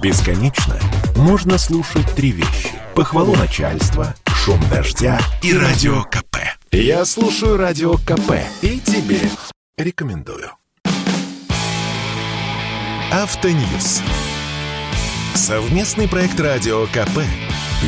Бесконечно можно слушать три вещи. Похвалу начальства, шум дождя и радио КП. Я слушаю радио КП и тебе рекомендую. Автоньюз. Совместный проект радио КП.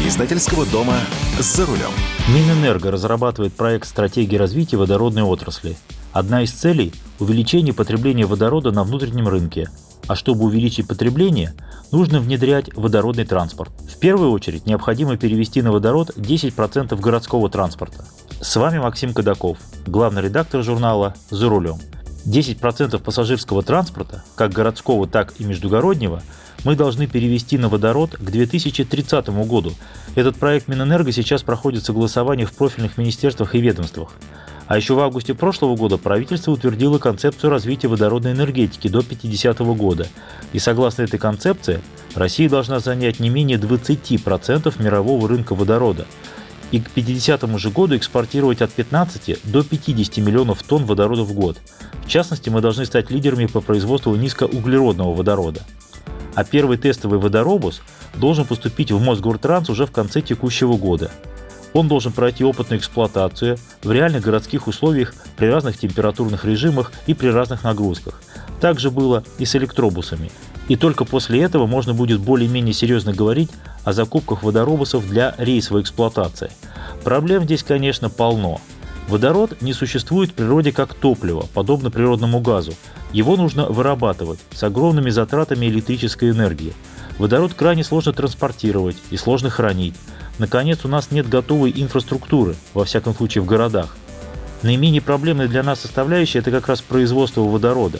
Издательского дома «За рулем». Минэнерго разрабатывает проект стратегии развития водородной отрасли. Одна из целей – увеличение потребления водорода на внутреннем рынке. А чтобы увеличить потребление, нужно внедрять водородный транспорт. В первую очередь необходимо перевести на водород 10% городского транспорта. С вами Максим Кадаков, главный редактор журнала «За рулем». 10% пассажирского транспорта, как городского, так и междугороднего, мы должны перевести на водород к 2030 году. Этот проект Минэнерго сейчас проходит согласование в профильных министерствах и ведомствах. А еще в августе прошлого года правительство утвердило концепцию развития водородной энергетики до 50 года. И согласно этой концепции, Россия должна занять не менее 20% мирового рынка водорода и к 50 же году экспортировать от 15 до 50 миллионов тонн водорода в год. В частности, мы должны стать лидерами по производству низкоуглеродного водорода. А первый тестовый водоробус должен поступить в Мосгортранс уже в конце текущего года – он должен пройти опытную эксплуатацию в реальных городских условиях при разных температурных режимах и при разных нагрузках. Так же было и с электробусами. И только после этого можно будет более-менее серьезно говорить о закупках водоробусов для рейсовой эксплуатации. Проблем здесь, конечно, полно. Водород не существует в природе как топливо, подобно природному газу. Его нужно вырабатывать с огромными затратами электрической энергии. Водород крайне сложно транспортировать и сложно хранить. Наконец, у нас нет готовой инфраструктуры, во всяком случае в городах. Наименее проблемной для нас составляющей – это как раз производство водорода.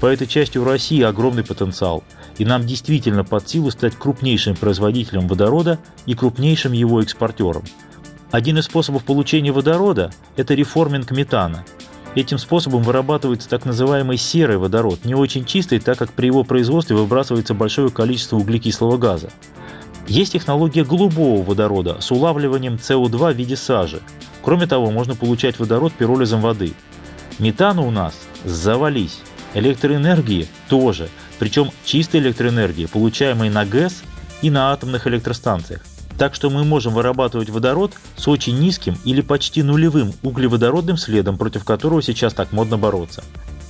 По этой части у России огромный потенциал, и нам действительно под силу стать крупнейшим производителем водорода и крупнейшим его экспортером. Один из способов получения водорода – это реформинг метана. Этим способом вырабатывается так называемый серый водород, не очень чистый, так как при его производстве выбрасывается большое количество углекислого газа. Есть технология голубого водорода с улавливанием СО2 в виде сажи. Кроме того, можно получать водород пиролизом воды. Метана у нас завались. Электроэнергии тоже. Причем чистой электроэнергии, получаемой на ГЭС и на атомных электростанциях. Так что мы можем вырабатывать водород с очень низким или почти нулевым углеводородным следом, против которого сейчас так модно бороться.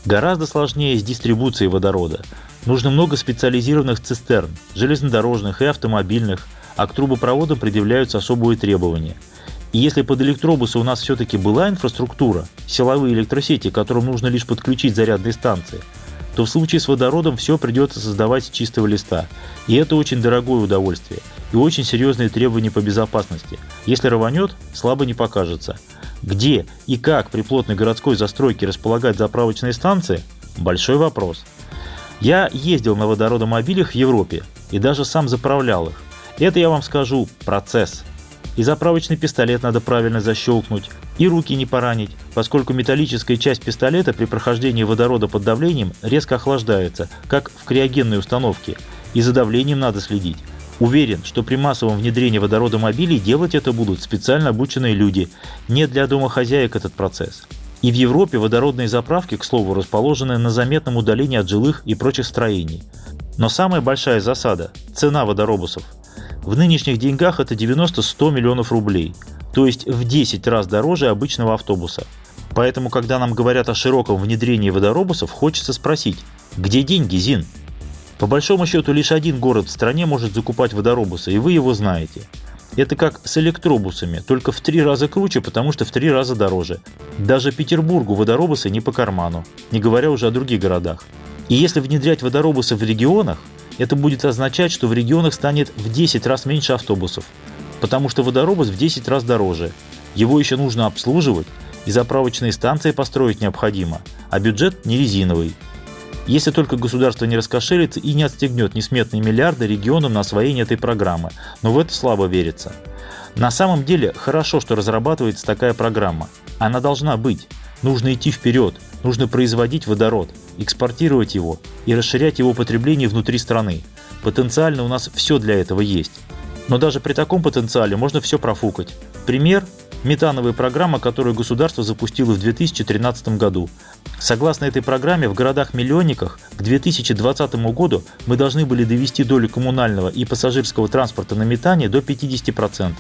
Гораздо сложнее с дистрибуцией водорода. Нужно много специализированных цистерн, железнодорожных и автомобильных, а к трубопроводам предъявляются особые требования. И если под электробусы у нас все-таки была инфраструктура, силовые электросети, которым нужно лишь подключить зарядные станции, то в случае с водородом все придется создавать с чистого листа. И это очень дорогое удовольствие и очень серьезные требования по безопасности. Если рванет, слабо не покажется. Где и как при плотной городской застройке располагать заправочные станции – большой вопрос. Я ездил на водородомобилях в Европе и даже сам заправлял их. Это, я вам скажу, процесс. И заправочный пистолет надо правильно защелкнуть, и руки не поранить, поскольку металлическая часть пистолета при прохождении водорода под давлением резко охлаждается, как в криогенной установке, и за давлением надо следить. Уверен, что при массовом внедрении водородомобилей делать это будут специально обученные люди. Не для домохозяек этот процесс. И в Европе водородные заправки, к слову, расположены на заметном удалении от жилых и прочих строений. Но самая большая засада – цена водоробусов. В нынешних деньгах это 90-100 миллионов рублей, то есть в 10 раз дороже обычного автобуса. Поэтому, когда нам говорят о широком внедрении водоробусов, хочется спросить, где деньги, Зин? По большому счету, лишь один город в стране может закупать водоробусы, и вы его знаете. Это как с электробусами, только в три раза круче, потому что в три раза дороже. Даже Петербургу водоробусы не по карману, не говоря уже о других городах. И если внедрять водоробусы в регионах, это будет означать, что в регионах станет в 10 раз меньше автобусов, потому что водоробус в 10 раз дороже. Его еще нужно обслуживать, и заправочные станции построить необходимо, а бюджет не резиновый. Если только государство не раскошелится и не отстегнет несметные миллиарды регионам на освоение этой программы, но в это слабо верится. На самом деле хорошо, что разрабатывается такая программа. Она должна быть. Нужно идти вперед, нужно производить водород, экспортировать его и расширять его потребление внутри страны. Потенциально у нас все для этого есть. Но даже при таком потенциале можно все профукать. Пример метановая программа, которую государство запустило в 2013 году. Согласно этой программе, в городах-миллионниках к 2020 году мы должны были довести долю коммунального и пассажирского транспорта на метане до 50%,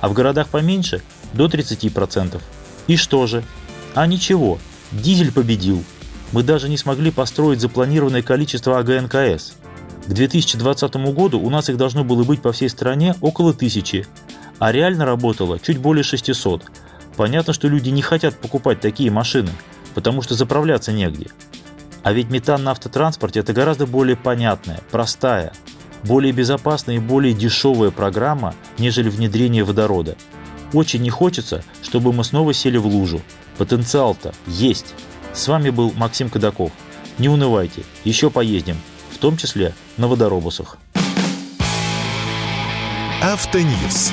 а в городах поменьше – до 30%. И что же? А ничего, дизель победил. Мы даже не смогли построить запланированное количество АГНКС. К 2020 году у нас их должно было быть по всей стране около тысячи, а реально работало чуть более 600. Понятно, что люди не хотят покупать такие машины, потому что заправляться негде. А ведь метан на автотранспорте – это гораздо более понятная, простая, более безопасная и более дешевая программа, нежели внедрение водорода. Очень не хочется, чтобы мы снова сели в лужу. Потенциал-то есть. С вами был Максим Кадаков. Не унывайте, еще поездим, в том числе на водоробусах. Автоньюз.